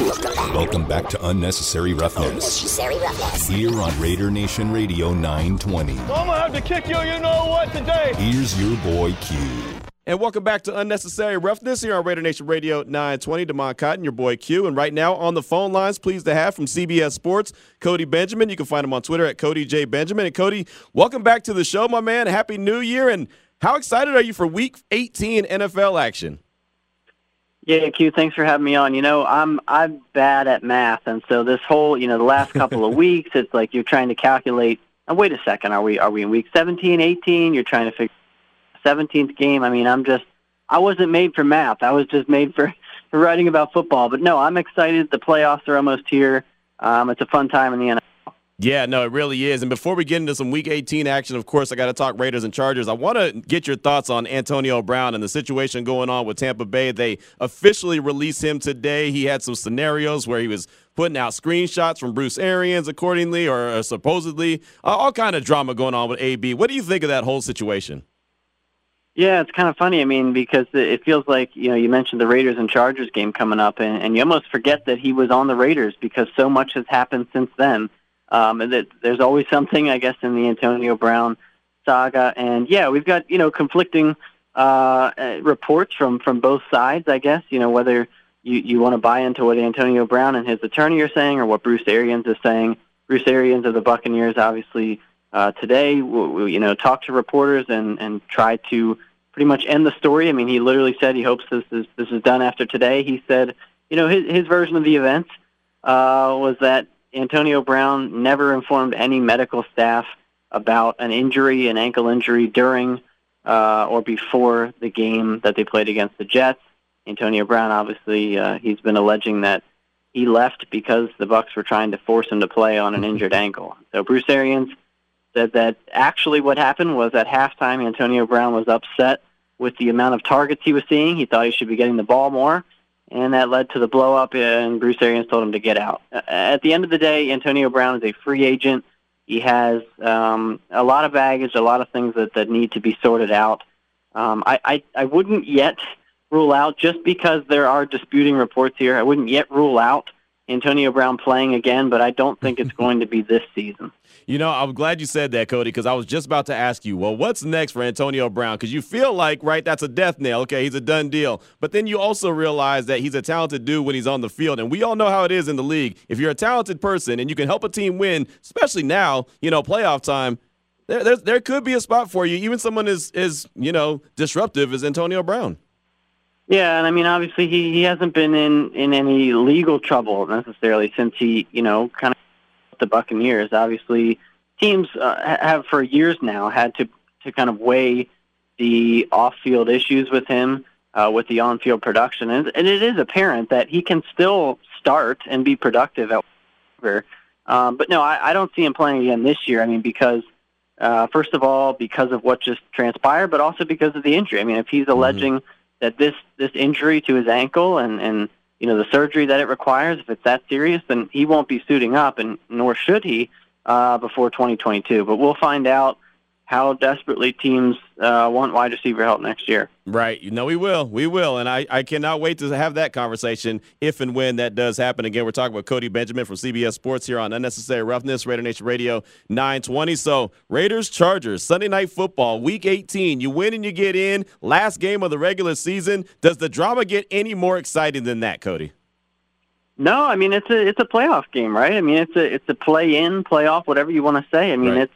Welcome back to Unnecessary Roughness. Unnecessary roughness. Here on Raider Nation Radio 920. I'm gonna have to kick you, you know what, today. Here's your boy Q. And welcome back to Unnecessary Roughness here on Raider Nation Radio 920. Demond Cotton, your boy Q. And right now on the phone lines, pleased to have from CBS Sports, Cody Benjamin. You can find him on Twitter at Cody J. Benjamin. And Cody, welcome back to the show, my man. Happy New Year. And how excited are you for week 18 NFL action? Yeah, Q, thanks for having me on. You know, I'm I'm bad at math, and so this whole, you know, the last couple of weeks, it's like you're trying to calculate. Oh, wait a second, are we are we in week 17, 18? You're trying to figure 17th game. I mean, I'm just I wasn't made for math. I was just made for for writing about football. But no, I'm excited. The playoffs are almost here. Um, it's a fun time in the NFL. Yeah, no, it really is. And before we get into some Week 18 action, of course, I got to talk Raiders and Chargers. I want to get your thoughts on Antonio Brown and the situation going on with Tampa Bay. They officially released him today. He had some scenarios where he was putting out screenshots from Bruce Arians, accordingly, or, supposedly, uh, all kind of drama going on with AB. What do you think of that whole situation? Yeah, it's kind of funny. I mean, because it feels like you know you mentioned the Raiders and Chargers game coming up, and, and you almost forget that he was on the Raiders because so much has happened since then. Um, and that there's always something, I guess, in the Antonio Brown saga. And yeah, we've got you know conflicting uh, uh, reports from from both sides. I guess you know whether you you want to buy into what Antonio Brown and his attorney are saying, or what Bruce Arians is saying. Bruce Arians of the Buccaneers, obviously, uh, today, w- w- you know, talked to reporters and and tried to pretty much end the story. I mean, he literally said he hopes this is this is done after today. He said, you know, his his version of the events uh, was that Antonio Brown never informed any medical staff about an injury, an ankle injury during uh, or before the game that they played against the Jets. Antonio Brown, obviously, uh, he's been alleging that he left because the Bucks were trying to force him to play on an injured ankle. So Bruce Arians said that actually what happened was at halftime, Antonio Brown was upset with the amount of targets he was seeing. He thought he should be getting the ball more and that led to the blow up. And Bruce Arians told him to get out. At the end of the day, Antonio Brown is a free agent. He has um, a lot of baggage, a lot of things that, that need to be sorted out. Um, I, I I wouldn't yet rule out just because there are disputing reports here. I wouldn't yet rule out Antonio Brown playing again, but I don't think it's going to be this season. You know, I'm glad you said that, Cody, because I was just about to ask you, well, what's next for Antonio Brown? Because you feel like, right, that's a death nail. Okay, he's a done deal. But then you also realize that he's a talented dude when he's on the field. And we all know how it is in the league. If you're a talented person and you can help a team win, especially now, you know, playoff time, there, there, there could be a spot for you. Even someone as, as, you know, disruptive as Antonio Brown. Yeah, and I mean, obviously, he, he hasn't been in, in any legal trouble necessarily since he, you know, kind of the Buccaneers. Obviously, teams uh, have for years now had to to kind of weigh the off-field issues with him, uh, with the on-field production, and, and it is apparent that he can still start and be productive at whatever. Um, but no, I, I don't see him playing again this year. I mean, because uh, first of all, because of what just transpired, but also because of the injury. I mean, if he's alleging mm-hmm. that this this injury to his ankle and and you know the surgery that it requires, if it's that serious, then he won't be suiting up, and nor should he uh, before 2022. But we'll find out how desperately teams uh, want wide receiver help next year. Right. You know, we will. We will. And I, I cannot wait to have that conversation if and when that does happen. Again, we're talking with Cody Benjamin from CBS Sports here on Unnecessary Roughness, Raider Nation Radio 920. So, Raiders Chargers, Sunday Night Football, Week 18. You win and you get in. Last game of the regular season. Does the drama get any more exciting than that, Cody? No, I mean it's a it's a playoff game, right? I mean it's a it's a play in, playoff, whatever you want to say. I mean right. it's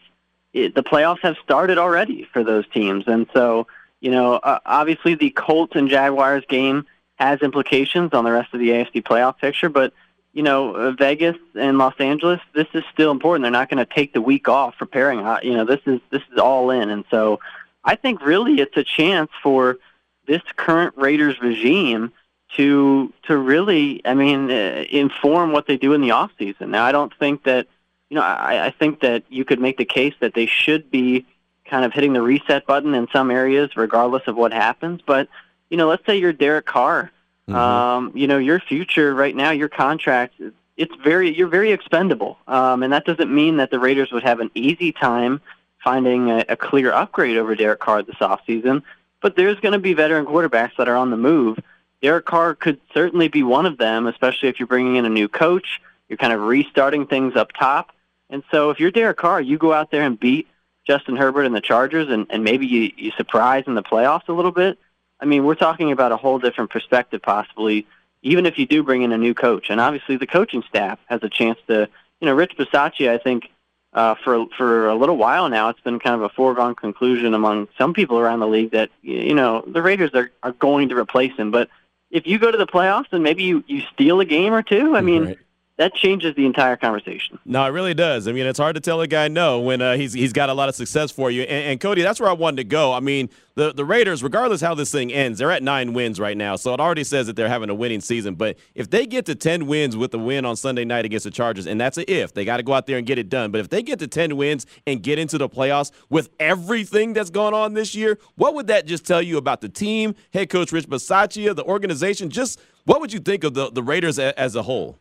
it, the playoffs have started already for those teams, and so you know uh, obviously the Colts and Jaguars game has implications on the rest of the AFC playoff picture, but you know uh, Vegas and Los Angeles, this is still important. They're not going to take the week off preparing. Uh, you know this is this is all in, and so I think really it's a chance for this current Raiders regime to to really, I mean, uh, inform what they do in the off season. Now, I don't think that, you know, I, I think that you could make the case that they should be kind of hitting the reset button in some areas, regardless of what happens. But you know, let's say you're Derek Carr. Mm-hmm. Um, you know, your future right now, your contract, it's very you're very expendable, um, and that doesn't mean that the Raiders would have an easy time finding a, a clear upgrade over Derek Carr this offseason. But there's going to be veteran quarterbacks that are on the move Derek Carr could certainly be one of them, especially if you're bringing in a new coach. You're kind of restarting things up top. And so if you're Derek Carr, you go out there and beat Justin Herbert and the Chargers, and, and maybe you, you surprise in the playoffs a little bit. I mean, we're talking about a whole different perspective, possibly, even if you do bring in a new coach. And obviously, the coaching staff has a chance to, you know, Rich Bisaccia, I think, uh, for for a little while now, it's been kind of a foregone conclusion among some people around the league that you know the Raiders are are going to replace him. But if you go to the playoffs and maybe you you steal a game or two, I mean. Right that changes the entire conversation. No, it really does. I mean, it's hard to tell a guy no when uh, he's he's got a lot of success for you. And, and, Cody, that's where I wanted to go. I mean, the the Raiders, regardless how this thing ends, they're at nine wins right now, so it already says that they're having a winning season. But if they get to ten wins with the win on Sunday night against the Chargers, and that's a if, they got to go out there and get it done. But if they get to ten wins and get into the playoffs with everything that's going on this year, what would that just tell you about the team, head coach Rich Bisaccia, the organization? Just what would you think of the the Raiders as a whole?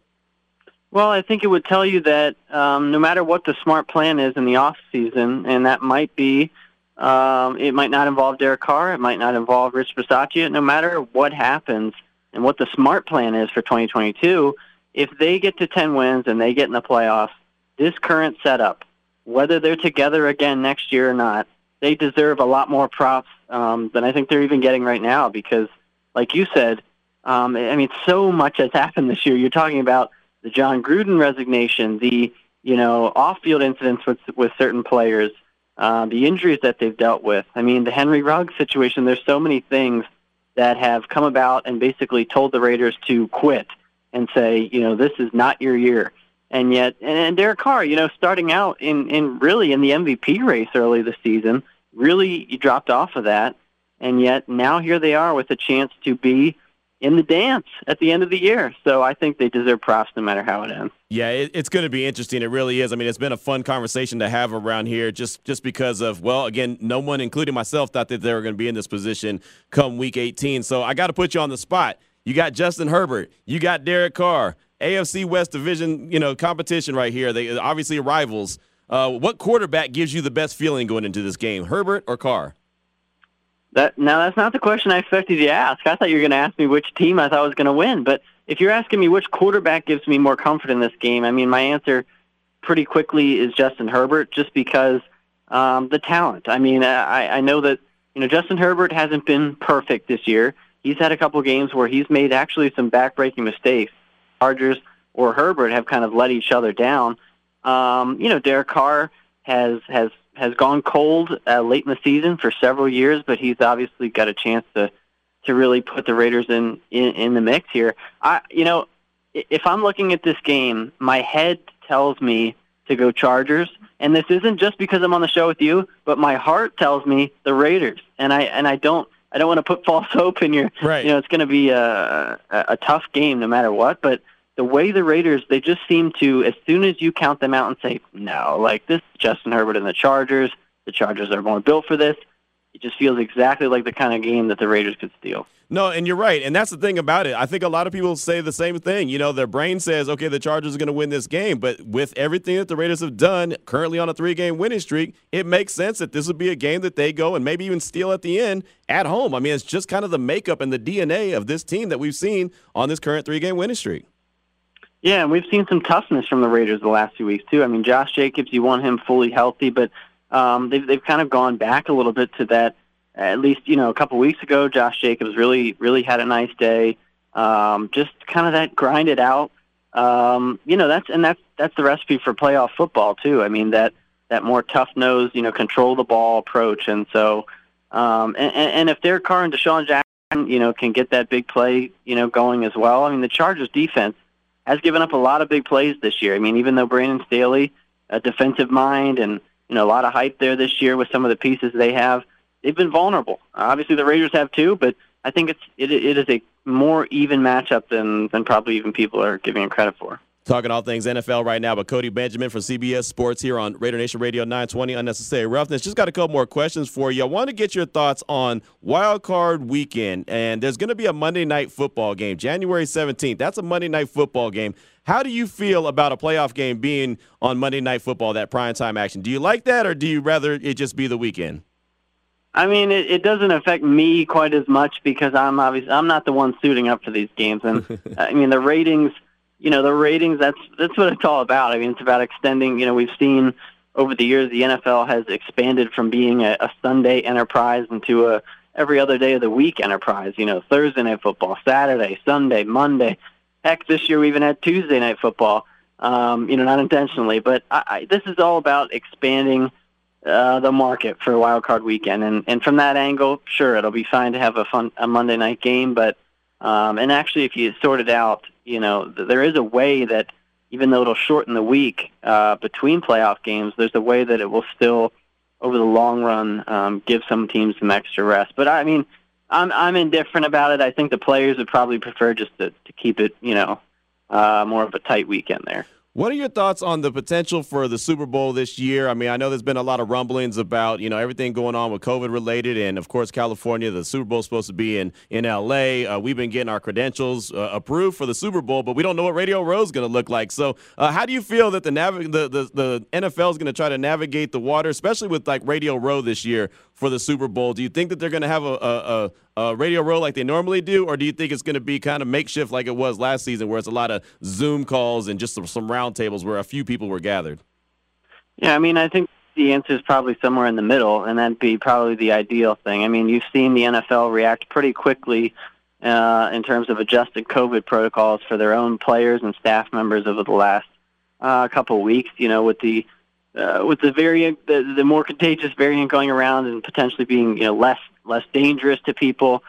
Well, I think it would tell you that um, no matter what the smart plan is in the off season, and that might be, um, it might not involve Derek Carr, it might not involve Rich Bisaccia. No matter what happens and what the smart plan is for 2022, if they get to 10 wins and they get in the playoffs, this current setup, whether they're together again next year or not, they deserve a lot more props um, than I think they're even getting right now. Because, like you said, um, I mean, so much has happened this year. You're talking about the Jon Gruden resignation, the you know off-field incidents with with certain players, uh, the injuries that they've dealt with. I mean, the Henry Ruggs situation. There's so many things that have come about and basically told the Raiders to quit and say, you know, this is not your year. And yet, and, and Derek Carr, you know, starting out in in really in the MVP race early this season, really dropped off of that, and yet now here they are with a chance to be in the dance at the end of the year. So I think they deserve props no matter how it ends. Yeah, it, it's going to be interesting. It really is. I mean, it's been a fun conversation to have around here just just because of well, again, no one including myself thought that they were going to be in this position come week 18. So I got to put you on the spot. You got Justin Herbert, you got Derek Carr, AFC West division, you know, competition right here. They obviously rivals. Uh, what quarterback gives you the best feeling going into this game, Herbert or Carr? That now that's not the question I expected you to ask. I thought you were going to ask me which team I thought was going to win. But if you're asking me which quarterback gives me more comfort in this game, I mean, my answer pretty quickly is Justin Herbert, just because um, the talent. I mean, I, I know that you know Justin Herbert hasn't been perfect this year. He's had a couple games where he's made actually some backbreaking mistakes. Chargers or Herbert have kind of let each other down. Um, you know, Derek Carr has has has gone cold uh, late in the season for several years, but he's obviously got a chance to to really put the Raiders in in, in the mix here. I you know if I'm looking at this game, my head tells me to go Chargers, and this isn't just because I'm on the show with you, but my heart tells me the Raiders, and I and I don't I don't want to put false hope in your right. you know it's going to be a, a a tough game no matter what, but the way the Raiders, they just seem to, as soon as you count them out and say, no, like this Justin Herbert and the Chargers, the Chargers are more built for this. It just feels exactly like the kind of game that the Raiders could steal. No, and you're right. And that's the thing about it. I think a lot of people say the same thing. You know, their brain says, okay, the Chargers are going to win this game. But with everything that the Raiders have done currently on a three game winning streak, it makes sense that this would be a game that they go and maybe even steal at the end at home. I mean, it's just kind of the makeup and the DNA of this team that we've seen on this current three game winning streak. Yeah, and we've seen some toughness from the Raiders the last few weeks too. I mean, Josh Jacobs, you want him fully healthy, but um, they've they've kind of gone back a little bit to that. At least you know a couple weeks ago, Josh Jacobs really really had a nice day. Um, just kind of that grind it out. Um, you know that's and that's that's the recipe for playoff football too. I mean that that more tough nosed, you know, control the ball approach. And so, um, and, and if Derek Carr and DeSean Jackson, you know, can get that big play, you know, going as well. I mean, the Chargers defense has given up a lot of big plays this year. I mean, even though Brandon Staley, a defensive mind, and you know a lot of hype there this year with some of the pieces they have, they've been vulnerable. Obviously, the Raiders have too, but I think it's it, it is a more even matchup than than probably even people are giving it credit for. Talking all things NFL right now, but Cody Benjamin from CBS Sports here on Raider Nation Radio 920 Unnecessary Roughness. Just got a couple more questions for you. I want to get your thoughts on Wild Card Weekend, and there's going to be a Monday Night Football game, January 17th. That's a Monday Night Football game. How do you feel about a playoff game being on Monday Night Football, that prime time action? Do you like that, or do you rather it just be the weekend? I mean, it, it doesn't affect me quite as much because I'm obviously I'm not the one suiting up for these games, and I mean the ratings. You know, the ratings. That's that's what it's all about. I mean, it's about extending. You know, we've seen over the years the NFL has expanded from being a, a Sunday enterprise into a every other day of the week enterprise. You know, Thursday night football, Saturday, Sunday, Monday. Heck, this year we even had Tuesday night football. Um, you know, not intentionally, but I, I, this is all about expanding uh, the market for Wild Card Weekend, and and from that angle, sure, it'll be fine to have a fun a Monday night game, but um, and actually, if you sort it out, you know, there is a way that even though it'll shorten the week uh, between playoff games, there's a way that it will still, over the long run, um, give some teams some extra rest. But I mean, I'm I'm indifferent about it. I think the players would probably prefer just to to keep it, you know, uh, more of a tight weekend there. What are your thoughts on the potential for the Super Bowl this year? I mean, I know there's been a lot of rumblings about, you know, everything going on with COVID related. And of course, California, the Super Bowl is supposed to be in, in LA. Uh, we've been getting our credentials uh, approved for the Super Bowl, but we don't know what Radio Row is going to look like. So, uh, how do you feel that the, nav- the, the, the NFL is going to try to navigate the water, especially with like Radio Row this year for the Super Bowl? Do you think that they're going to have a, a, a Radio Row like they normally do, or do you think it's going to be kind of makeshift like it was last season, where it's a lot of Zoom calls and just some, some roundtables where a few people were gathered? Yeah, I mean, I think the answer is probably somewhere in the middle, and that'd be probably the ideal thing. I mean, you've seen the NFL react pretty quickly uh, in terms of adjusted COVID protocols for their own players and staff members over the last uh, couple weeks. You know, with the uh, with the variant, the, the more contagious variant going around and potentially being you know less less dangerous to people,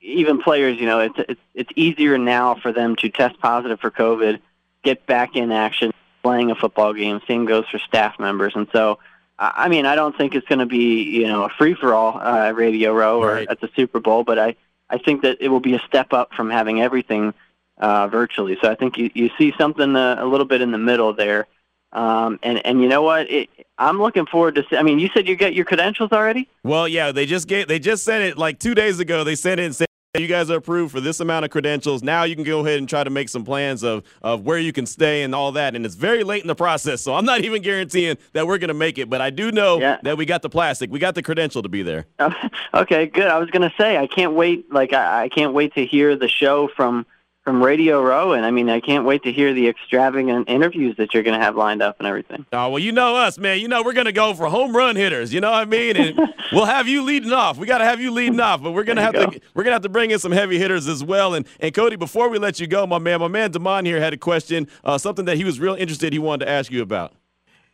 even players. You know, it's it's it's easier now for them to test positive for COVID, get back in action, playing a football game. Same goes for staff members, and so. I mean, I don't think it's going to be you know a free for all uh, Radio Row or Right. at the Super Bowl, but I I think that it will be a step up from having everything uh, virtually. So I think you you see something uh, a little bit in the middle there. Um, and and you know what? It, I'm looking forward to. See, I mean, you said you get your credentials already. Well, yeah, they just gave they just sent it like two days ago. They sent it and said you guys are approved for this amount of credentials. Now you can go ahead and try to make some plans of of where you can stay and all that. And it's very late in the process, so I'm not even guaranteeing that we're gonna make it. But I do know Yeah. that we got the plastic, we got the credential to be there. okay, good. I was gonna say I can't wait. Like I, I can't wait to hear the show from from Radio Row, and I mean I can't wait to hear the extravagant interviews that you're gonna have lined up and everything. Oh well, you know us, man. You know we're gonna go for home run hitters. You know what I mean? And we'll have you leading off. We got to have you leading off, but we're gonna have There you to we're gonna have to bring in some heavy hitters as well. And and Cody, before we let you go, my man, my man Damon here had a question, uh, something that he was real interested. He wanted to ask you about.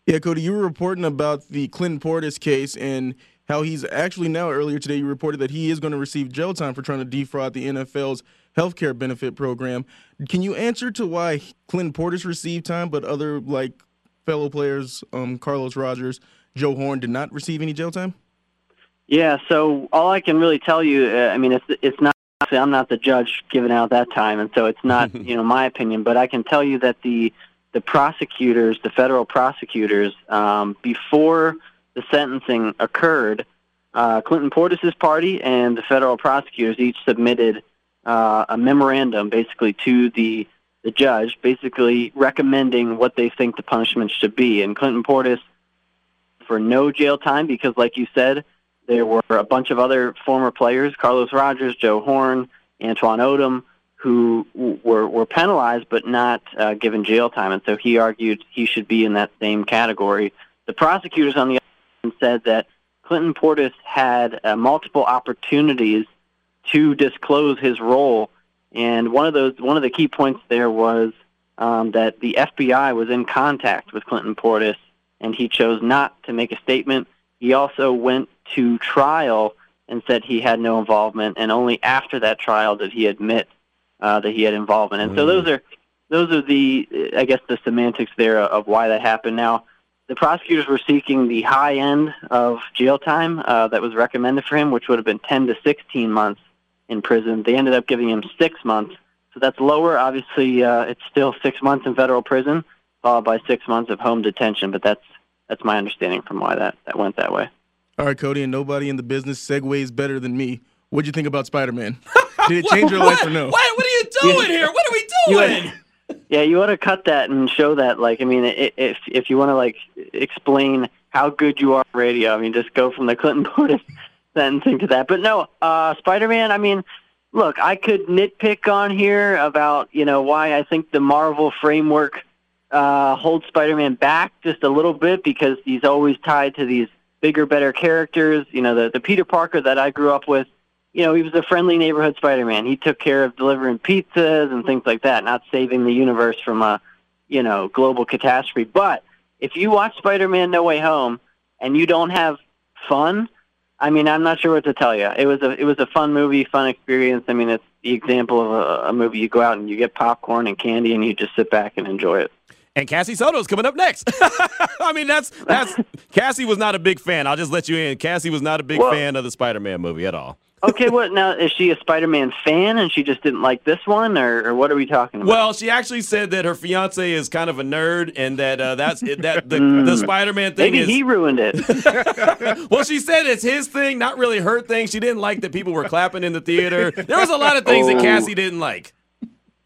Yeah, Cody, you were reporting about the Clinton Portis case and how he's actually now earlier today you reported that he is going to receive jail time for trying to defraud the NFL's healthcare benefit program. Can you answer to why Clinton Portis received time but other like fellow players, um, Carlos Rogers, Joe Horn, did not receive any jail time? Yeah. So all I can really tell you, uh, I mean, it's it's not. I'm not the judge giving out that time, and so it's not you know my opinion. But I can tell you that the the prosecutors, the federal prosecutors, um, before the sentencing occurred, uh, Clinton Portis's party and the federal prosecutors each submitted uh, a memorandum, basically to the the judge, basically recommending what they think the punishment should be. And Clinton Portis for no jail time because, like you said, there were a bunch of other former players, Carlos Rogers, Joe Horn, Antwan Odom, who were, were penalized but not uh, given jail time. And so he argued he should be in that same category. The prosecutors, on the other hand, said that Clinton Portis had uh, multiple opportunities to disclose his role. And one of those, one of the key points there was um, that the FBI was in contact with Clinton Portis, and he chose not to make a statement. He also went to trial and said he had no involvement, and only after that trial did he admit uh, that he had involvement. And so those are those are the I guess the semantics there of why that happened. Now, the prosecutors were seeking the high end of jail time uh, that was recommended for him, which would have been 10 to 16 months in prison. They ended up giving him six months, so that's lower. Obviously, uh, it's still six months in federal prison, followed by six months of home detention. But that's that's my understanding from why that, that went that way. All right, Cody, and nobody in the business segues better than me. What'd you think about Spider Man? Did it change your life or no? What? What are you doing here? What are we You doing? had- Yeah, you want to cut that and show that. Like, I mean, i- if if you want to like explain how good you are on radio, I mean, just go from the Clinton Portis sentencing to that. But no, uh, Spider-Man. I mean, look, I could nitpick on here about you know why I think the Marvel framework uh, holds Spider-Man back just a little bit because he's always tied to these bigger, better characters. You know, the the Peter Parker that I grew up with. You know, he was a friendly neighborhood Spider-Man. He took care of delivering pizzas and things like that, not saving the universe from a, you know, global catastrophe. But if you watch Spider-Man: No Way Home and you don't have fun, I mean, I'm not sure what to tell you. It was a it was a fun movie, fun experience. I mean, it's the example of a, a movie you go out and you get popcorn and candy and you just sit back and enjoy it. And Cassie Soto's coming up next. I mean, that's that's Cassie was not a big fan. I'll just let you in. Cassie was not a big Well- fan of the Spider-Man movie at all. Okay, what now? Is she a Spider-Man fan and she just didn't like this one, or, or what are we talking about? Well, she actually said that her fiance is kind of a nerd, and that uh, that's that the, the Spider-Man thing maybe is. he ruined it. well, she said it's his thing, not really her thing. She didn't like that people were clapping in the theater. There was a lot of things that Oh. Cassie didn't like.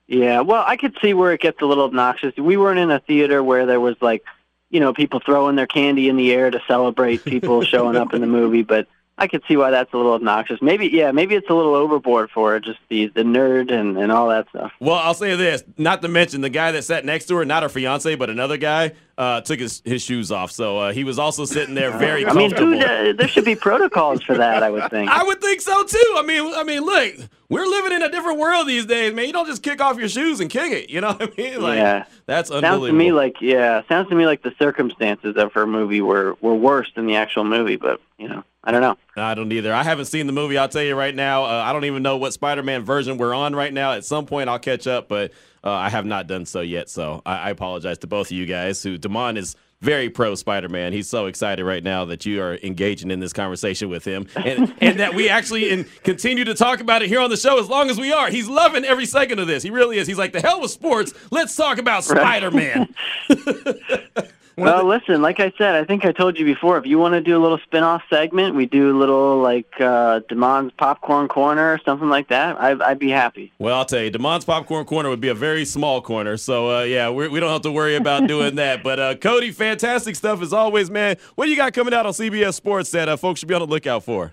yeah, well, I could see where it gets a little obnoxious. We weren't in a theater where there was like, you know, people throwing their candy in the air to celebrate people showing up in the movie, but I could see why that's a little obnoxious. Maybe, yeah, maybe it's a little overboard for her, just the the nerd and and all that stuff. Well, I'll say this, not to mention the guy that sat next to her, not her fiance, but another guy, uh, took his, his shoes off. So uh, he was also sitting there very I mean, comfortable. there should be protocols for that. I would think. I would think so too. I mean, I mean, look, we're living in a different world these days, man. You don't just kick off your shoes and kick it. You know what I mean? Like, Yeah. that's unbelievable. Sounds to me like yeah, sounds to me like the circumstances of her movie were were worse than the actual movie, but you know, I don't know. I don't either. I haven't seen the movie. I'll tell you right now. Uh, I don't even know what Spider-Man version we're on right now. At some point, I'll catch up, but uh, I have not done so yet. So I, I apologize to both of you guys. Who Damon is very pro Spider-Man. He's so excited right now that you are engaging in this conversation with him, and and that we actually in, continue to talk about it here on the show as long as we are. He's loving every second of this. He really is. He's like the hell with sports. Let's talk about Spider-Man. Well, listen, like I said, I think I told you before. If you want to do a little spin-off segment, we do a little like uh, Demond's popcorn corner or something like that. I, I'd be happy. Well, I'll tell you, DeMond's popcorn corner would be a very small corner. So, uh, yeah, we're, we don't have to worry about doing that. But, uh, Cody, fantastic stuff as always, man. What do you got coming out on CBS Sports that uh, folks should be on the lookout for?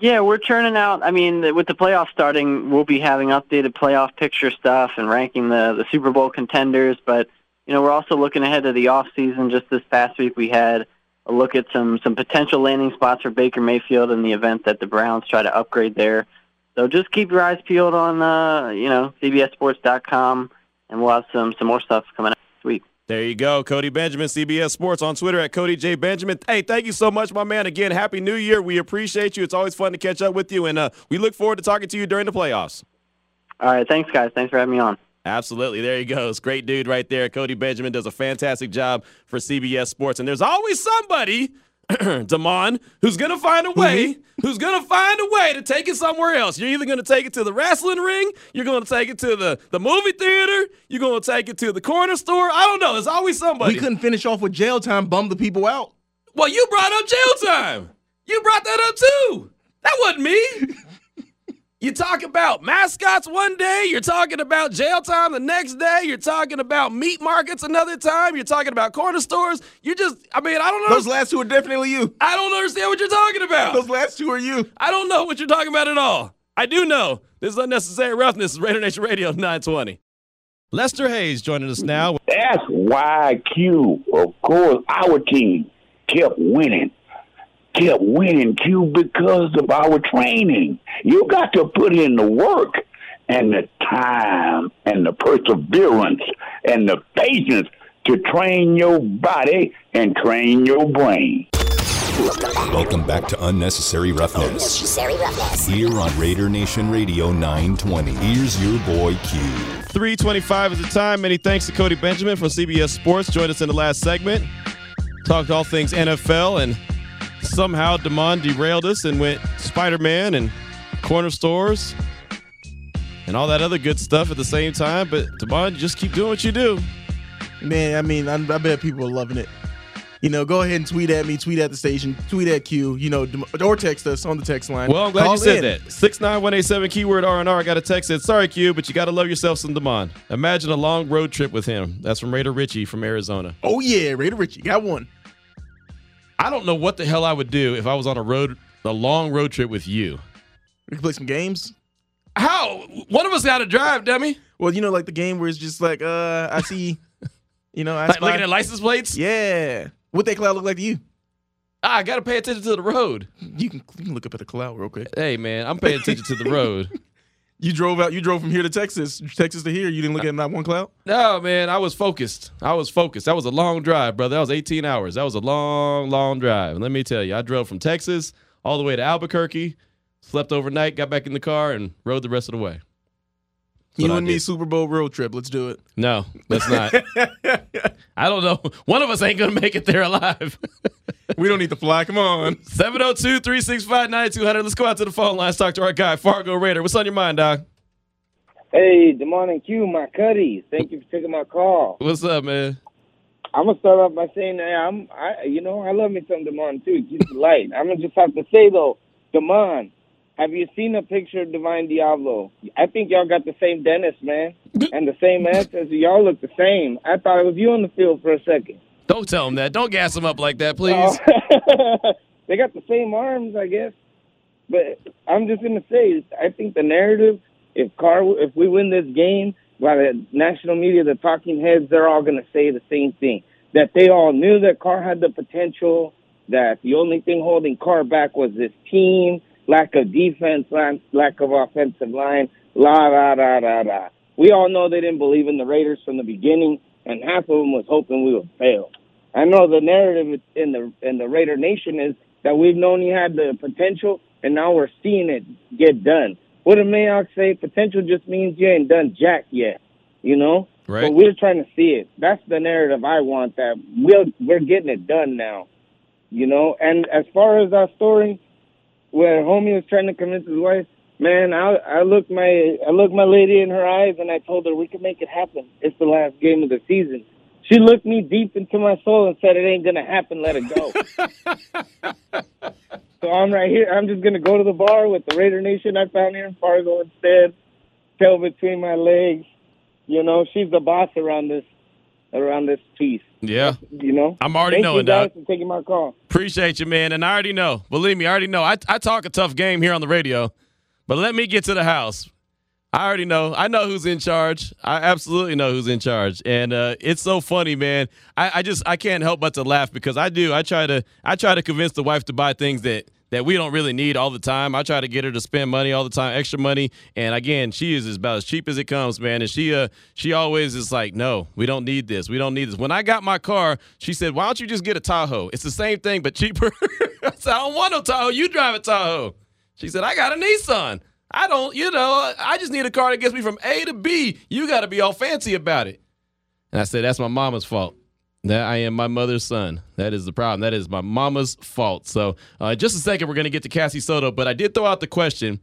Yeah, we're churning out. I mean, with the playoffs starting, we'll be having updated playoff picture stuff and ranking the the Super Bowl contenders. But you know, we're also looking ahead to the off season. Just this past week, we had a look at some some potential landing spots for Baker Mayfield in the event that the Browns try to upgrade there. So just keep your eyes peeled on uh, you know CBSSports.com, and we'll have some some more stuff coming out this week. There you go, Cody Benjamin, CBS Sports on Twitter at Cody J Benjamin. Hey, thank you so much, my man. Again, happy New Year. We appreciate you. It's always fun to catch up with you, and uh, we look forward to talking to you during the playoffs. All right, thanks guys. Thanks for having me on. Absolutely. There he goes. Great dude right there. Cody Benjamin does a fantastic job for CBS Sports. And there's always somebody, Damon, who's going to find a mm-hmm. way, who's going to find a way to take it somewhere else. You're either going to take it to the wrestling ring, you're going to take it to the, the movie theater, you're going to take it to the corner store. I don't know. There's always somebody. We couldn't finish off with jail time, bum the people out. well, you brought up jail time. You brought that up too. That wasn't me. You talk about mascots one day, you're talking about jail time the next day, you're talking about meat markets another time, you're talking about corner stores. You just, I mean, I don't know. Those last two are definitely you. I don't understand what you're talking about. Those last two are you. I don't know what you're talking about at all. I do know this is unnecessary roughness. Is Raider Nation Radio 920. Lester Hayes joining us now. That's why Q, of course, our team kept winning. Kept winning, Q, because of our training. You got to put in the work and the time and the perseverance and the patience to train your body and train your brain. Welcome back to Unnecessary Roughness. Unnecessary roughness. Here on Raider Nation Radio 920. Here's your boy Q. 325 is the time. Many thanks to Cody Benjamin from CBS Sports. Joined us in the last segment. Talked all things NFL, and somehow Damon derailed us and went Spider Man and corner stores and all that other good stuff at the same time. But Damon, just keep doing what you do. Man, I mean, I, I bet people are loving it. You know, go ahead and tweet at me, tweet at the station, tweet at Q, you know, or text us on the text line. Well, I'm glad Call you said in. that. Six nine one eight seven keyword R and R. I got a text that sorry Q, but you got to love yourself some Damon. Imagine a long road trip with him. That's from Raider Richie from Arizona. Oh, yeah, Raider Richie, got one. I don't know what the hell I would do if I was on a road a long road trip with you. We can play some games. How? One of us got to drive, dummy. Well, you know, like the game where it's just like, uh, I see, you know, I Like spy- looking at license plates. Yeah. What that cloud look like to you? Ah, I got to pay attention to the road. You can, you can look up at the cloud real quick. Hey, man, I'm paying attention to the road. You drove out. You drove from here to Texas, Texas to here. You didn't look at not one cloud. No, man, I was focused. I was focused. That was a long drive, brother. That was 18 hours. That was a long, long drive. And let me tell you, I drove from Texas all the way to Albuquerque, slept overnight, got back in the car, and rode the rest of the way. You and me. Super Bowl road trip. Let's do it. No, let's not. I don't know. One of us ain't going to make it there alive. We don't need to fly. Come on. 702 365 9200. Let's go out to the phone lines, talk to our guy, Fargo Raider. What's on your mind, Doc? Hey, good morning, Q, my cuddies. Thank you for taking my call. What's up, man? I'm gonna start off by saying that I'm, I, you know, I love me some Demond too. Keep it light. I'm gonna just have to say though, Demond, have you seen a picture of Divine Deablo? I think y'all got the same dentist, man, and the same answers. Y'all look the same. I thought it was you on the field for a second. Don't tell him that. Don't gas him up like that, please. Oh. they got the same arms, I guess. But I'm just gonna say, I think the narrative, if Carr, if we win this game, by the national media, the talking heads, they're all gonna say the same thing. That they all knew that Carr had the potential. That the only thing holding Carr back was this team, lack of defense, lack, lack of offensive line, la da da da da. We all know they didn't believe in the Raiders from the beginning, and half of them was hoping we would fail. I know the narrative in the in the Raider Nation is that we've known he had the potential, and now we're seeing it get done. What did Mayock say? Potential just means you ain't done jack yet, you know. Right. But we're trying to see it. That's the narrative I want. That we're we're getting it done now, you know. And as far as our story, where homie was trying to convince his wife, man, I I looked my I looked my lady in her eyes and I told her we can make it happen. It's the last game of the season. She looked me deep into my soul and said, "It ain't gonna happen. Let it go." so I'm right here. I'm just gonna go to the bar with the Raider Nation I found here in Fargo instead. Tail between my legs. You know, she's the boss around this around this piece. Yeah. You know. I'm already Thank knowing, you guys Doc. for taking my call. Appreciate you, man. And I already know. Believe me, I already know. I, I talk a tough game here on the radio, but let me get to the house. I already know. I know who's in charge. I absolutely know who's in charge, and uh, it's so funny, man. I, I just I can't help but to laugh because I do. I try to I try to convince the wife to buy things that that we don't really need all the time. I try to get her to spend money all the time, extra money. And again, she is about as cheap as it comes, man. And she uh she always is like, no, we don't need this. We don't need this. When I got my car, she said, why don't you just get a Tahoe? It's the same thing but cheaper. I said, I don't want no Tahoe. You drive a Tahoe. She said, I got a Nissan. I don't, you know, I just need a car that gets me from A to B. You got to be all fancy about it. And I said, that's my mama's fault. That I am my mother's son. That is the problem. That is my mama's fault. So, uh, just a second, we're going to get to Cassie Soto, but I did throw out the question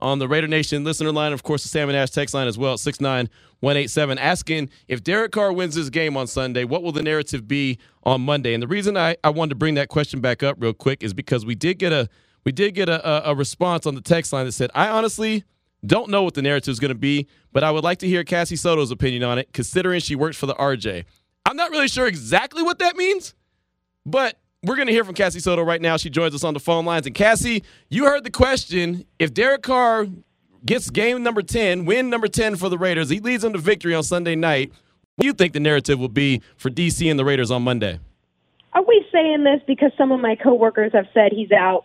on the Raider Nation listener line, of course, the Salmon Ash text line as well, 69187, asking if Derek Carr wins this game on Sunday, what will the narrative be on Monday? And the reason I, I wanted to bring that question back up real quick is because we did get a we did get a, a, a response on the text line that said, I honestly don't know what the narrative is going to be, but I would like to hear Cassie Soto's opinion on it, considering she works for the RJ. I'm not really sure exactly what that means, but we're going to hear from Cassie Soto right now. She joins us on the phone lines. And Cassie, you heard the question. If Derek Carr gets game number 10, win number 10 for the Raiders, he leads them to victory on Sunday night. What do you think the narrative will be for DC and the Raiders on Monday? Are we saying this because some of my coworkers have said he's out?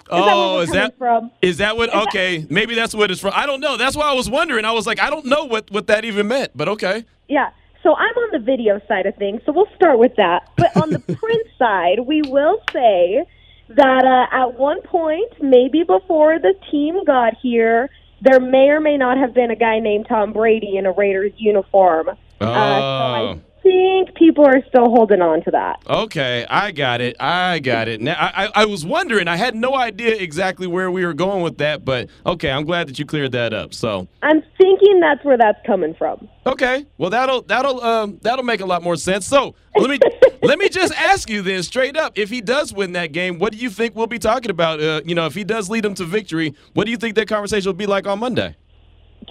Is oh, we're is that from? is that what? Okay, maybe that's what it's from. I don't know. That's why I was wondering. I was like, I don't know what what that even meant. But okay. Yeah. So I'm on the video side of things, so we'll start with that. But on the print side, we will say that uh, at one point, maybe before the team got here, there may or may not have been a guy named Tom Brady in a Raiders uniform. Uh, so Oh. I think people are still holding on to that. Okay, I got it. I got it. Now I, I, was wondering. I had no idea exactly where we were going with that, but okay, I'm glad that you cleared that up. So I'm thinking that's where that's coming from. okay, well that'll that'll um that'll make a lot more sense. So let me let me just ask you then straight up: if he does win that game, what do you think we'll be talking about? Uh, you know, if he does lead them to victory, what do you think that conversation will be like on Monday?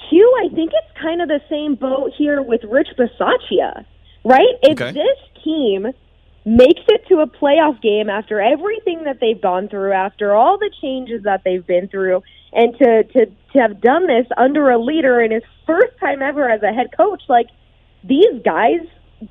Q, I think it's kind of the same boat here with Rich Bisaccia, right? If Okay. this team makes it to a playoff game after everything that they've gone through, after all the changes that they've been through, and to to to have done this under a leader in his first time ever as a head coach, like these guys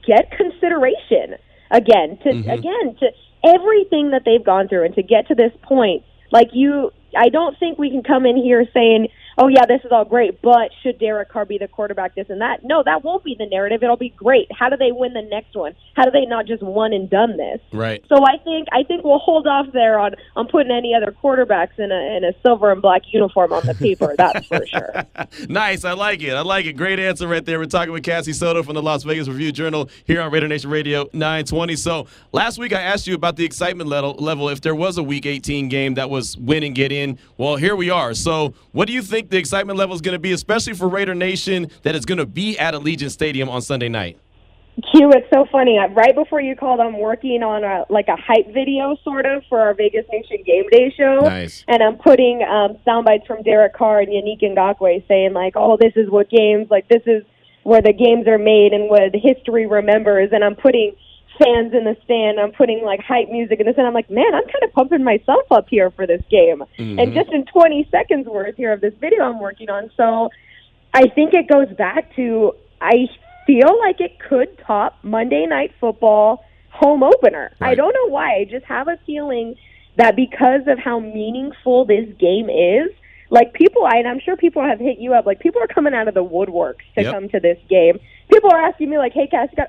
get consideration again to Mhm. again to everything that they've gone through and to get to this point like you I don't think we can come in here saying, "Oh yeah, this is all great, but should Derek Carr be the quarterback this and that?" No, that won't be the narrative. It'll be great. How do they win the next one? How do they not just one and done this? Right. So I think I think we'll hold off there on on putting any other quarterbacks in a in a silver and black uniform on the paper. That's for sure. nice. I like it. I like it. Great answer right there. We're talking with Cassie Soto from the Las Vegas Review Journal here on Raider Nation Radio 920. So last week I asked you about the excitement level, level if there was a Week 18 game that was win and get in. Well, here we are. So what do you think the excitement level is going to be, especially for Raider Nation that is going to be at Allegiant Stadium on Sunday night? Q, it's so funny. Uh, Right before you called, I'm working on a like a hype video, sort of, for our Vegas Nation Game Day show. Nice. And I'm putting um, sound bites from Derek Carr and Yannick Ngakoue saying like, "Oh, this is what games like. This is where the games are made and what history remembers." And I'm putting fans in the stand. I'm putting like hype music in this, and I'm like, man, I'm kind of pumping myself up here for this game. And Mhm. just in 20 seconds worth here of this video I'm working on, so I think it goes back to I feel like it could top Monday Night Football home opener. I don't know why. I just have a feeling that because of how meaningful this game is, like people, and I'm sure people have hit you up. Like people are coming out of the woodworks to Yep. come to this game. People are asking me like, "Hey, Cass, you got,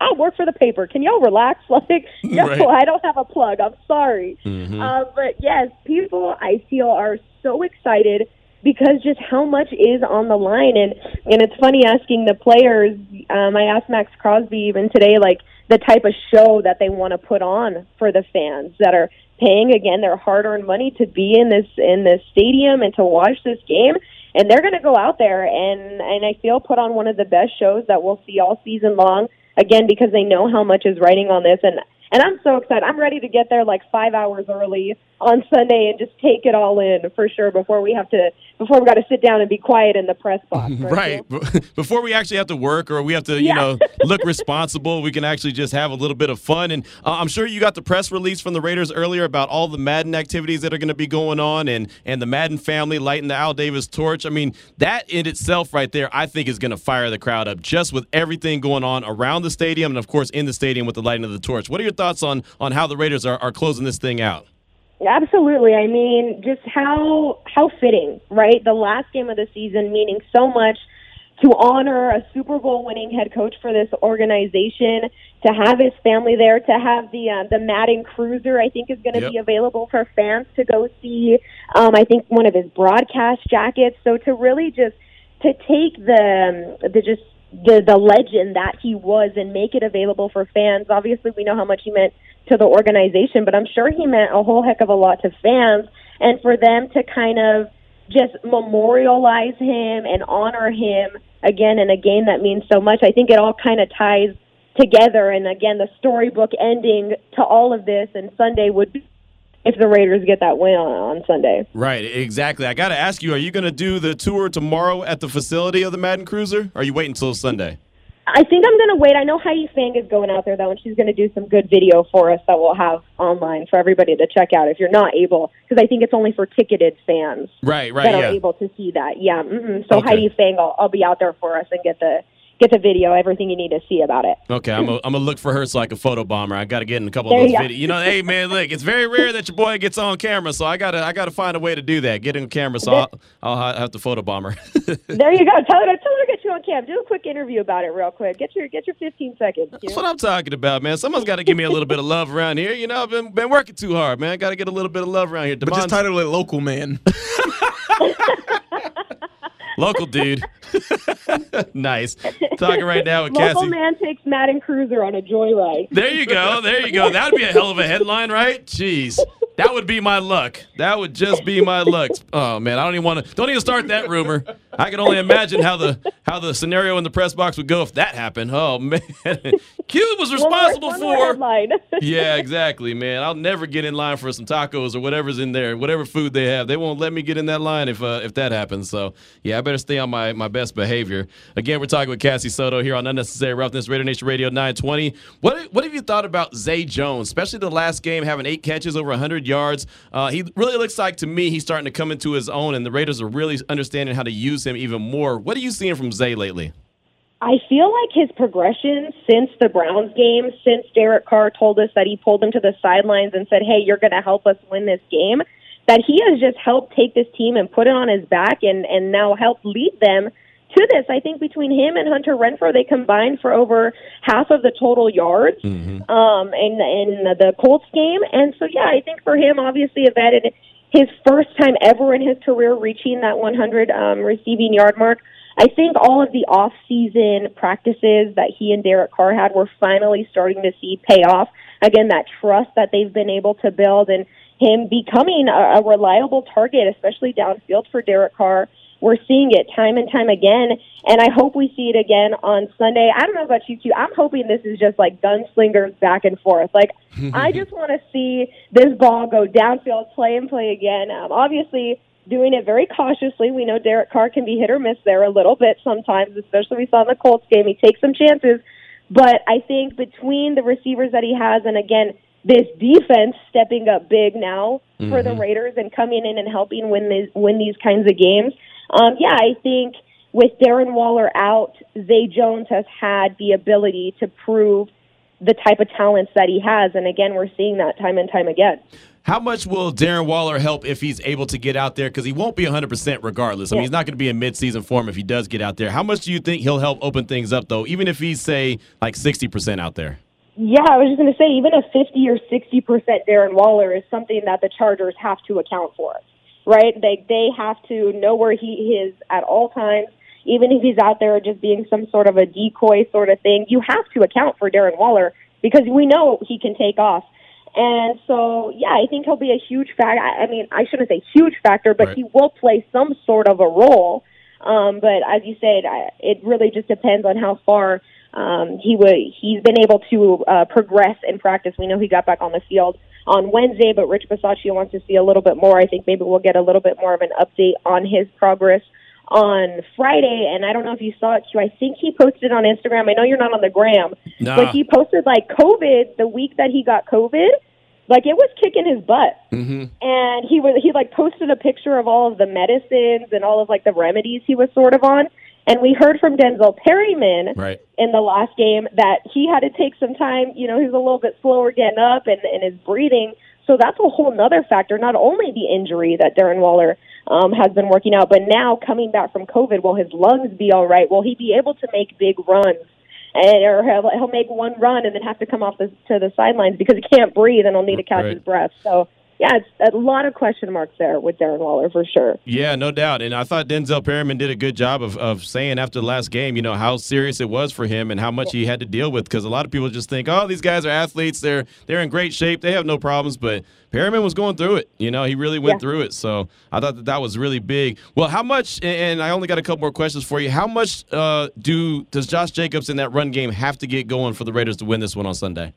I work for the paper. Can y'all relax?" Like, no, Right. I don't have a plug. I'm sorry. Mhm. Uh, but yes, people I feel are so excited because just how much is on the line and and it's funny asking the players um I asked Maxx Crosby even today like the type of show that they want to put on for the fans that are paying again their hard-earned money to be in this in this stadium and to watch this game and they're going to go out there and and I feel put on one of the best shows that we'll see all season long again because they know how much is writing on this and and I'm so excited. I'm ready to get there like 5 hours early on Sunday and just take it all in for sure before we have to before we got to sit down and be quiet in the press box. Right. Before we actually have to work or we have to, you know, look responsible, we can actually just have a little bit of fun. And uh, I'm sure you got the press release from the Raiders earlier about all the Madden activities that are going to be going on and, and the Madden family lighting the Al Davis torch. I mean, that in itself right there, I think is going to fire the crowd up just with everything going on around the stadium and, of course, in the stadium with the lighting of the torch. What are your thoughts on, on how the Raiders are, are closing this thing out? Absolutely. I mean, just how how fitting, right? The last game of the season meaning so much to honor a Super Bowl winning head coach for this organization, to have his family there, to have the uh, the Madden Cruiser, I think is going to Yep. be available for fans to go see. Um, I think one of his broadcast jackets. So to really just to take the um, the just the the legend that he was and make it available for fans. Obviously, we know how much he meant to the organization, but I'm sure he meant a whole heck of a lot to fans. And for them to kind of just memorialize him and honor him again in a game that means so much, I think it all kind of ties together. And again, the storybook ending to all of this, and Sunday would be if the Raiders get that win on, on Sunday. Right, exactly. I got to ask you, are you going to do the tour tomorrow at the facility of the Madden Cruiser? Or are you waiting until Sunday? I think I'm going to wait. I know Heidi Fang is going out there though, and she's going to do some good video for us that we'll have online for everybody to check out if you're not able, because I think it's only for ticketed fans Right, right, that are yeah. able to see that. Yeah. hmm So Okay. Heidi Fang, I'll, I'll be out there for us and get the get the video, everything you need to see about it. Okay, I'm going to look for her so I can photo bomb her. I got to get in a couple There of those you go. videos. You know, hey, man, look, it's very rare that your boy gets on camera, so I got to I gotta find a way to do that. Get in camera, so I'll, I'll have to photo bomb her. there you go. Tell her, to, tell her to get you on cam. Do a quick interview about it, real quick. Get your get your 15 seconds. That's what I'm talking about, man. Someone's got to give me a little bit of love around here. You know, I've been, been working too hard, man. I Got to get a little bit of love around here. But just title it local man. Local dude. nice. Talking right now with Local Cassie. man takes Madden Cruiser on a joyride. There you go. There you go. That would be a hell of a headline, right? Jeez. That would be my luck. That would just be my luck. Oh man, I don't even want to. Don't even start that rumor. I can only imagine how the how the scenario in the press box would go if that happened. Oh man, Cube was responsible one more, for. one more headline. yeah, exactly, man. I'll never get in line for some tacos or whatever's in there, whatever food they have. They won't let me get in that line if uh, if that happens. So yeah, I better stay on my, my best behavior. Again, we're talking with Cassie Soto here on Unnecessary Roughness, Raider Nation Radio 920. What what have you thought about Zay Jones, especially the last game, having eight catches over 100 yards? Uh, he really looks like to me he's starting to come into his own, and the Raiders are really understanding how to use him even more. What are you seeing from Zay lately? I feel like his progression since the Browns game, since Derek Carr told us that he pulled him to the sidelines and said, "Hey, you're going to help us win this game," that he has just helped take this team and put it on his back and and now help lead them to this. I think between him and Hunter Renfrow, they combined for over half of the total yards Mm-hmm. um, in in the Colts game. And so, yeah, I think for him, obviously, a vet his first time ever in his career reaching that 100 um, receiving yard mark. I think all of the off-season practices that he and Derek Carr had were finally starting to see pay off. Again, that trust that they've been able to build and him becoming a, a reliable target, especially downfield for Derek Carr. We're seeing it time and time again, and I hope we see it again on Sunday. I don't know about you two. I'm hoping this is just like gunslingers back and forth. Like I just want to see this ball go downfield, play and play again. Um, obviously, doing it very cautiously. We know Derek Carr can be hit or miss there a little bit sometimes, especially we saw in the Colts game. He takes some chances, but I think between the receivers that he has, and again this defense stepping up big now for the Raiders and coming in and helping win these win these kinds of games. Um, yeah, I think with Darren Waller out, Zay Jones has had the ability to prove the type of talents that he has, and again, we're seeing that time and time again. How much will Darren Waller help if he's able to get out there? Because he won't be 100% regardless. I mean, Yeah. he's not going to be in midseason form if he does get out there. How much do you think he'll help open things up, though, even if he's, say, like 60% out there? Yeah, I was just going to say, even a 50 or 60 percent Darren Waller is something that the Chargers have to account for, right? They they have to know where he is at all times, even if he's out there just being some sort of a decoy sort of thing. You have to account for Darren Waller because we know he can take off. And so, yeah, I think he'll be a huge factor. I I mean, I shouldn't say huge factor, but Right. he will play some sort of a role. Um, but as you said, I, it really just depends on how far um, he would. He's been able to uh, progress in practice. We know he got back on the field on Wednesday, but Rich Bisaccia wants to see a little bit more. I think maybe we'll get a little bit more of an update on his progress on Friday. And I don't know if you saw it, Q. I think he posted on Instagram. I know you're not on the gram, Nah. but he posted like COVID the week that he got COVID. Like it was kicking his butt Mm-hmm. and he was he like posted a picture of all of the medicines and all of like the remedies he was sort of on and we heard from Denzel Perryman Right. in the last game that he had to take some time you know he was a little bit slower getting up and, and his breathing so that's a whole nother factor not only the injury that Darren Waller um, has been working out but now coming back from COVID will his lungs be all right will he be able to make big runs and or he'll, he'll make one run and then have to come off the, to the sidelines because he can't breathe and he'll need to catch Right. his breath. So yeah, it's a lot of question marks there with Darren Waller for sure. Yeah, no doubt. And I thought Denzel Perryman did a good job of, of saying after the last game, you know, how serious it was for him and how much he had to deal with. Because a lot of people just think, oh, these guys are athletes. They're they're in great shape. They have no problems. But Perryman was going through it. You know, he really went Yeah. through it. So I thought that that was really big. Well, how much? And I only got a couple more questions for you. How much uh, do does Josh Jacobs in that run game have to get going for the Raiders to win this one on Sunday?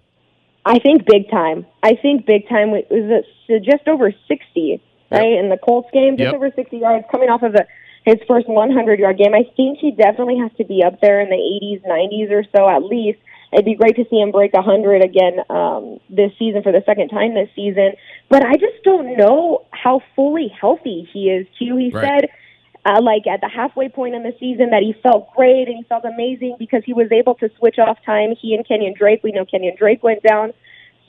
I think big time. I think big time was just over 60, right? In the Colts game, just Yep. over 60 yards coming off of a, his first 100 yard game. I think he definitely has to be up there in the 80s, 90s or so at least. It'd be great to see him break 100 again um, this season for the second time this season. But I just don't know how fully healthy he is. Q, he Right. said uh, like at the halfway point in the season that he felt great and he felt amazing because he was able to switch off time. He and Kenyon Drake, we know Kenyon Drake went down.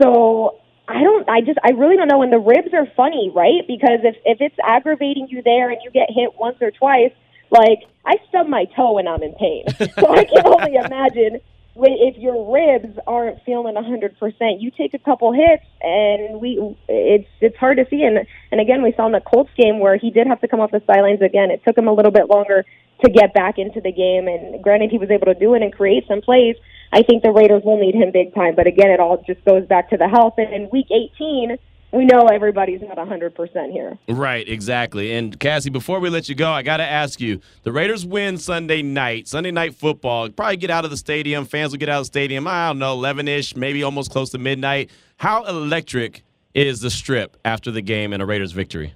So I don't, I just, I really don't know. And the ribs are funny, right? Because if, if it's aggravating you there and you get hit once or twice, like I stub my toe and I'm in pain. so I can only imagine if your ribs aren't feeling a hundred percent, you take a couple hits and we, it's, it's hard to see. And, and again, we saw in the Colts game where he did have to come off the sidelines again. It took him a little bit longer to get back into the game. And granted, he was able to do it and create some plays. I think the Raiders will need him big time. But again, it all just goes back to the health. And in week 18, we know everybody's not 100% here. Right, exactly. And Cassie, before we let you go, I got to ask you the Raiders win Sunday night, Sunday night football. Probably get out of the stadium. Fans will get out of the stadium, I don't know, 11 ish, maybe almost close to midnight. How electric is the strip after the game and a Raiders victory?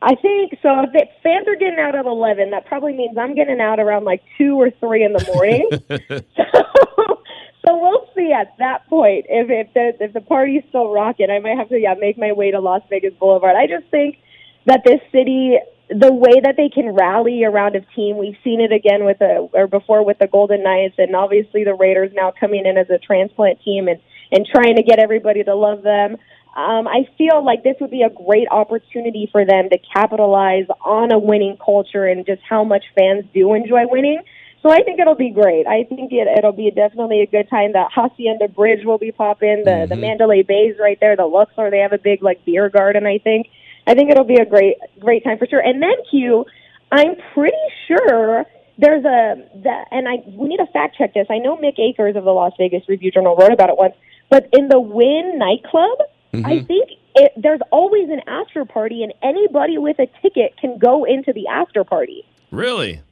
I think so. If the fans are getting out at 11, that probably means I'm getting out around like 2 or 3 in the morning. so, so we'll see at that point if if the if the party's still rocking. I might have to yeah make my way to Las Vegas Boulevard. I just think that this city, the way that they can rally around a team, we've seen it again with the or before with the Golden Knights, and obviously the Raiders now coming in as a transplant team and and trying to get everybody to love them. Um, I feel like this would be a great opportunity for them to capitalize on a winning culture and just how much fans do enjoy winning. So I think it'll be great. I think it, it'll be definitely a good time. The Hacienda Bridge will be popping. The the mm-hmm. Mandalay Bay's right there. The Luxor they have a big like beer garden. I think. I think it'll be a great great time for sure. And then Q, I'm pretty sure there's a that, and I we need to fact check this. I know Mick Akers of the Las Vegas Review Journal wrote about it once, but in the Wynn nightclub, I mm-hmm. think it, there's always an after party, and anybody with a ticket can go into the after party. Really?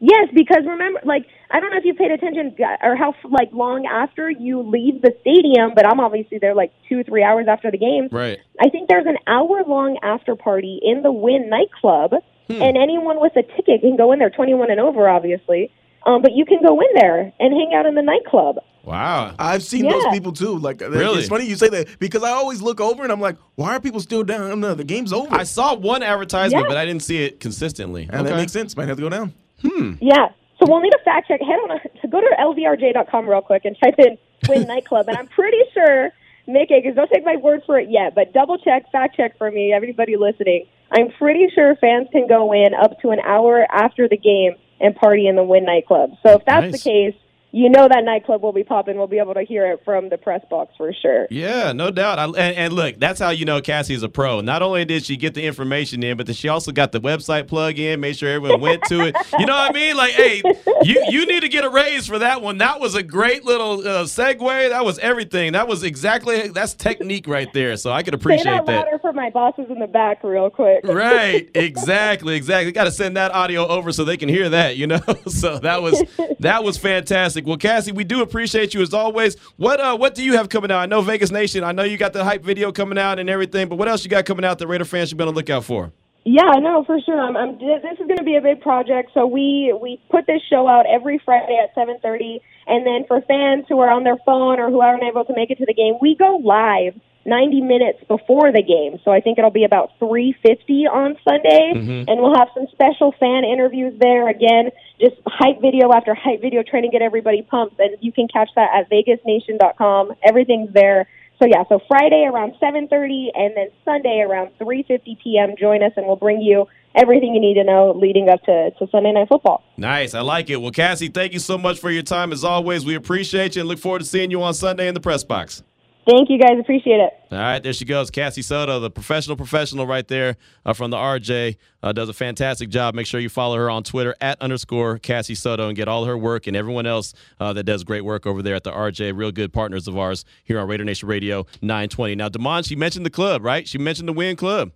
Yes, because remember, like I don't know if you paid attention uh, or how like long after you leave the stadium, but I'm obviously there like two, or three hours after the game. Right. I think there's an hour long after party in the Wynn nightclub, and anyone with a ticket can go in there, 21 and over, obviously. Um, but you can go in there and hang out in the nightclub. Wow. I've seen those people too. Like, Really? it's funny you say that because I always look over and I'm like, why are people still down? No, the game's over. I saw one advertisement, Yeah. but I didn't see it consistently. and that makes sense. Might have to go down. Hmm. Yeah. So we'll need a fact check. Head on a, to go to lvrj.com real quick and type in Wynn Nightclub. And I'm pretty sure Mick Akers, don't take my word for it yet, but double check, fact check for me, everybody listening. I'm pretty sure fans can go in up to an hour after the game and party in the Wynn Nightclub. So if that's Nice. the case, you know that nightclub will be popping. We'll be able to hear it from the press box for sure. Yeah, no doubt. I, and, and look, that's how you know Cassie is a pro. Not only did she get the information in, but then she also got the website plug in, made sure everyone went to it. You know what I mean? Like, hey, you you need to get a raise for that one. That was a great little uh, segue. That was everything. That was exactly that's technique right there. So I could appreciate that that. louder for my bosses in the back real quick. Right, exactly, exactly. Got to send that audio over so they can hear that, you know. so that was that was fantastic. Well, Cassie, we do appreciate you as always. What uh, what do you have coming out? I know Vegas Nation. I know you got the hype video coming out and everything, but what else you got coming out that Raider fans should be on the lookout for? Yeah, no, for sure. I'm, I'm, this is going to be a big project. So we we put this show out every Friday at 7:30, and then for fans who are on their phone or who aren't able to make it to the game, we go live 90 minutes before the game. So I think it'll be about 3:50 on Sunday, and we'll have some special fan interviews there. Again, just hype video after hype video, trying to get everybody pumped. And you can catch that at VegasNation.com. Everything's there. So yeah, so Friday around 7:30 and then Sunday around 3:50 p.m. join us and we'll bring you everything you need to know leading up to, to Sunday night football. Nice, I like it. Well, Cassie, thank you so much for your time as always. We appreciate you and look forward to seeing you on Sunday in the press box. Thank you guys, appreciate it. All right, there she goes, Cassie Soto, the professional professional right there uh, from the RJ. Uh, does a fantastic job. Make sure you follow her on Twitter at underscore Cassie Soto and get all her work and everyone else uh, that does great work over there at the RJ. Real good partners of ours here on Raider Nation Radio 920. Now, Damon, she mentioned the club, right? She mentioned the Wynn Club.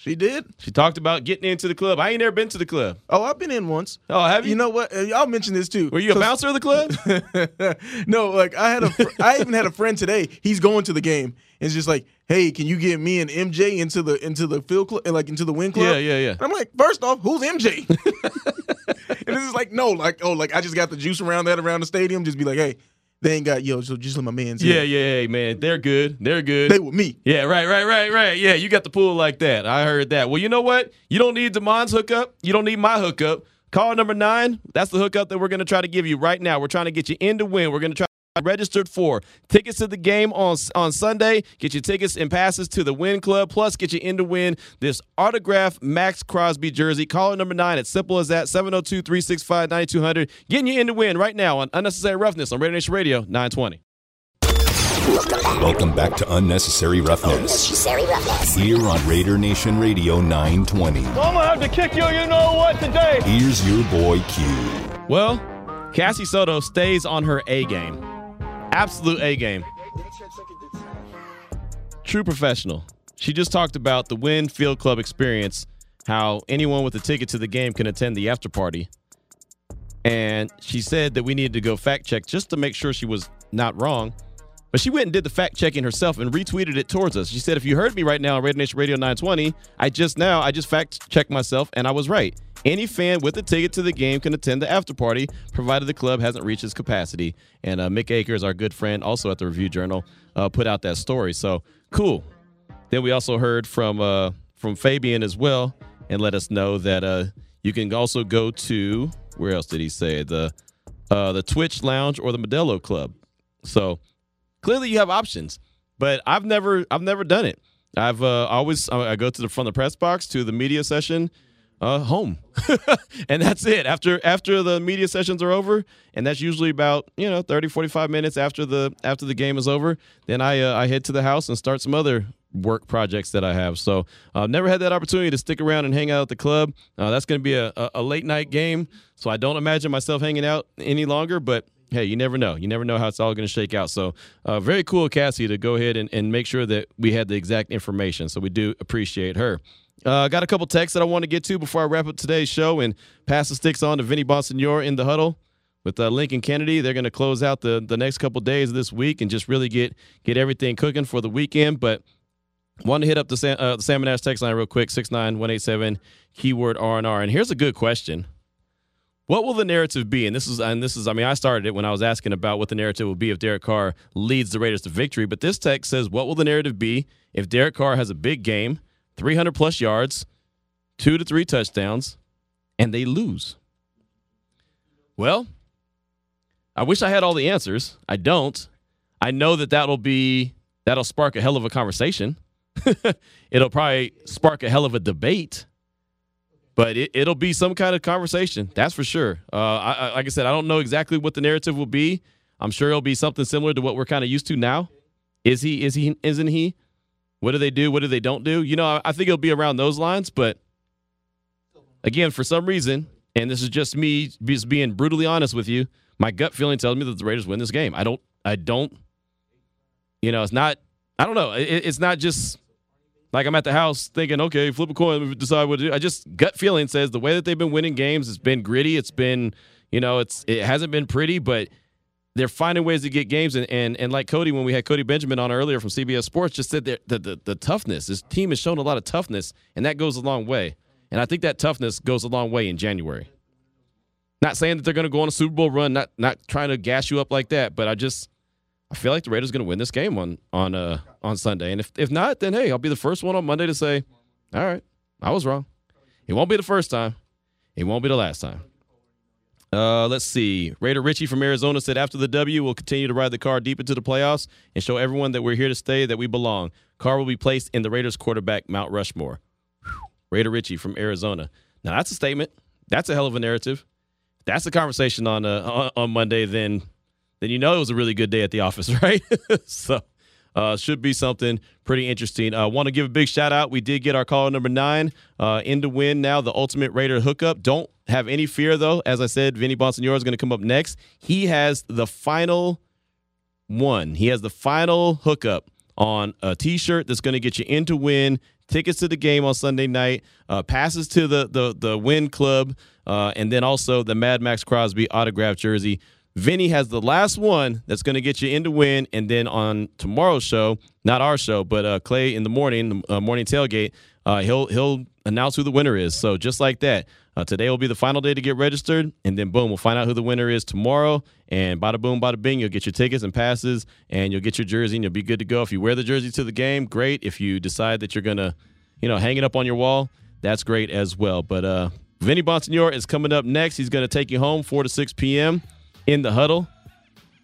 She did. She talked about getting into the club. I ain't never been to the club. Oh, I've been in once. Oh, have you? You know what? Uh, Y'all mentioned this too. Were you a bouncer of the club? no, like I had a, fr- I even had a friend today. He's going to the game. And it's just like, hey, can you get me and MJ into the into the field club, like into the Wynn club? Yeah, yeah, yeah. And I'm like, first off, who's MJ? and this is like, no, like, oh, like I just got the juice around that around the stadium. Just be like, hey, they ain't got yo, so just let my man's yeah, yeah, hey, man. They're good. They're good. They with me. Yeah, right, right, right, right. Yeah, you got the pool like that. I heard that. Well, you know what? You don't need Damon's hookup. You don't need my hookup. Call number nine. That's the hookup that we're going to try to give you right now. We're trying to get you in to win. We're going to try registered for tickets to the game on on Sunday. Get your tickets and passes to the Wynn Club. Plus, get you in to win this autographed Maxx Crosby jersey. Caller number nine. It's simple as that. 702-365-9200. Getting you in to win right now on Unnecessary Roughness on Raider Nation Radio 920. Welcome back to Unnecessary Roughness. Here on Raider Nation Radio 920. I'm gonna have to kick you, you know what, today. Here's your boy Q. Well, Cassie Soto stays on her A game. Absolute A game. True professional. she just talked about the Wynn Field Club experience, how anyone with a ticket to the game can attend the after party. And she said that we needed to go fact check just to make sure she was not wrong. But she went and did the fact checking herself and retweeted it towards us. She said, if you heard me right now on Raider Nation Radio 920, I just now, I just fact checked myself and I was right. Any fan with a ticket to the game can attend the after party, provided the club hasn't reached its capacity. And uh, Mick Akers, our good friend, also at the Review Journal, uh, put out that story. So cool. Then we also heard from uh, from Fabian as well, and let us know that uh, you can also go to where else did he say the uh, the Twitch Lounge or the Modelo Club. So clearly you have options, but I've never I've never done it. I've uh, always I go to the from the press box to the media session uh, home, and that's it. After after the media sessions are over, and that's usually about you know 30, 45 minutes after the after the game is over. Then I uh, I head to the house and start some other work projects that I have. So I've uh, never had that opportunity to stick around and hang out at the club. Uh, that's going to be a, a, late night game, so I don't imagine myself hanging out any longer. But hey, you never know. You never know how it's all going to shake out. So uh, very cool, Cassie, to go ahead and, and make sure that we had the exact information. So we do appreciate her. Uh, got a couple texts that I want to get to before I wrap up today's show and pass the sticks on to Vinny Bonsignore in the huddle with uh, Lincoln Kennedy. They're going to close out the the next couple days of this week and just really get get everything cooking for the weekend. But want to hit up the, Sam, uh, the Salmon Ash text line real quick six nine one eight seven keyword R and R. And here's a good question. What will the narrative be? And this is and this is I mean I started it when I was asking about what the narrative will be if Derek Carr leads the Raiders to victory. But this text says, what will the narrative be if Derek Carr has a big game? 300 plus yards, two to three touchdowns, and they lose. Well, I wish I had all the answers. I don't. I know that that'll be that'll spark a hell of a conversation. it'll probably spark a hell of a debate, but it, will be some kind of conversation. That's for sure. Uh, I, I, like I said, I don't know exactly what the narrative will be. I'm sure it'll be something similar to what we're kind of used to now. Is he? Is he? Isn't he? What do they do? What do they don't do? You know, I think it'll be around those lines. But again, for some reason, and this is just me just being brutally honest with you, my gut feeling tells me that the Raiders win this game. I don't. I don't. You know, it's not. I don't know. It, it's not just like I'm at the house thinking, okay, flip a coin, decide what to do. I just gut feeling says the way that they've been winning games, it's been gritty. It's been, you know, it's it hasn't been pretty, but they're finding ways to get games and, and and like Cody when we had Cody Benjamin on earlier from CBS Sports just said the, the the toughness this team has shown a lot of toughness and that goes a long way and I think that toughness goes a long way in January. Not saying that they're going to go on a Super Bowl run, not not trying to gas you up like that, but I just I feel like the Raiders are going to win this game on on uh on Sunday and if if not then hey I'll be the first one on Monday to say all right I was wrong. It won't be the first time. It won't be the last time. Uh, let's see. Raider Richie from Arizona said after the W, we'll continue to ride the Carr deep into the playoffs and show everyone that we're here to stay, that we belong. Carr will be placed in the Raiders quarterback Mount Rushmore. Whew. Raider Richie from Arizona. Now that's a statement. That's a hell of a narrative. That's a conversation on uh, on Monday. Then then you know it was a really good day at the office, right? so uh, should be something pretty interesting. I uh, want to give a big shout out. We did get our caller number nine uh, in to win now, the Ultimate Raider hookup. Don't have any fear, though. As I said, Vinny Bonsignore is going to come up next. He has the final one, he has the final hookup on a t shirt that's going to get you in to win. Tickets to the game on Sunday night, uh, passes to the the the Wynn Club, uh, and then also the Mad Maxx Crosby autographed jersey. Vinny has the last one that's going to get you in to win. And then on tomorrow's show, not our show, but uh, Clay in the morning, uh, morning tailgate, uh, he'll he'll announce who the winner is. So just like that, uh, today will be the final day to get registered, and then boom, we'll find out who the winner is tomorrow. And bada boom, bada bing, you'll get your tickets and passes, and you'll get your jersey, and you'll be good to go. If you wear the jersey to the game, great. If you decide that you're gonna, you know, hang it up on your wall, that's great as well. But uh, Vinny Bonsignore is coming up next. He's gonna take you home 4 to 6 p.m in the huddle.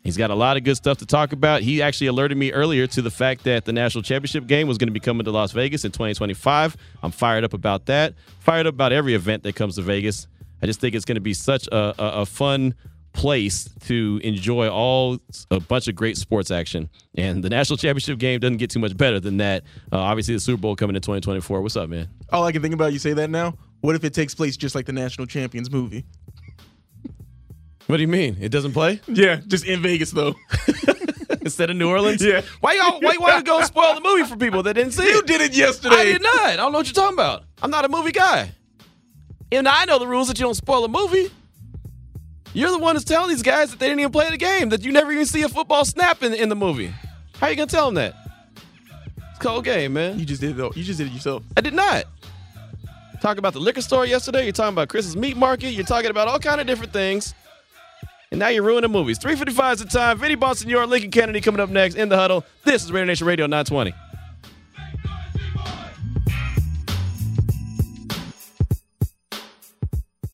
He's got a lot of good stuff to talk about. He actually alerted me earlier to the fact that the national championship game was going to be coming to Las Vegas in 2025. I'm fired up about that. Fired up about every event that comes to Vegas. I just think it's going to be such a, a, a fun place to enjoy all a bunch of great sports action. And the national championship game doesn't get too much better than that. Uh, obviously, the Super Bowl coming in 2024. What's up, man? All I can think about you say that now. What if it takes place just like the national champions movie? What do you mean? It doesn't play? Yeah, just in Vegas though. instead of New Orleans. Yeah. Why y'all? Why you want to go spoil the movie for people that didn't see it? You did it yesterday. I did not. I don't know what you're talking about. I'm not a movie guy. And I know the rules that you don't spoil a movie. You're the one that's telling these guys that they didn't even play the game, that you never even see a football snap in, in the movie. How are you gonna tell them that? It's a cold game, man. You just did it. though. You just did it yourself. I did not. Talking about the liquor store yesterday. You're talking about Chris's meat market. You're talking about all kind of different things. And now you're ruining movies. 355 is the time. Vinny Boston, your Lincoln Kennedy coming up next in the huddle. This is Raider Nation Radio 920.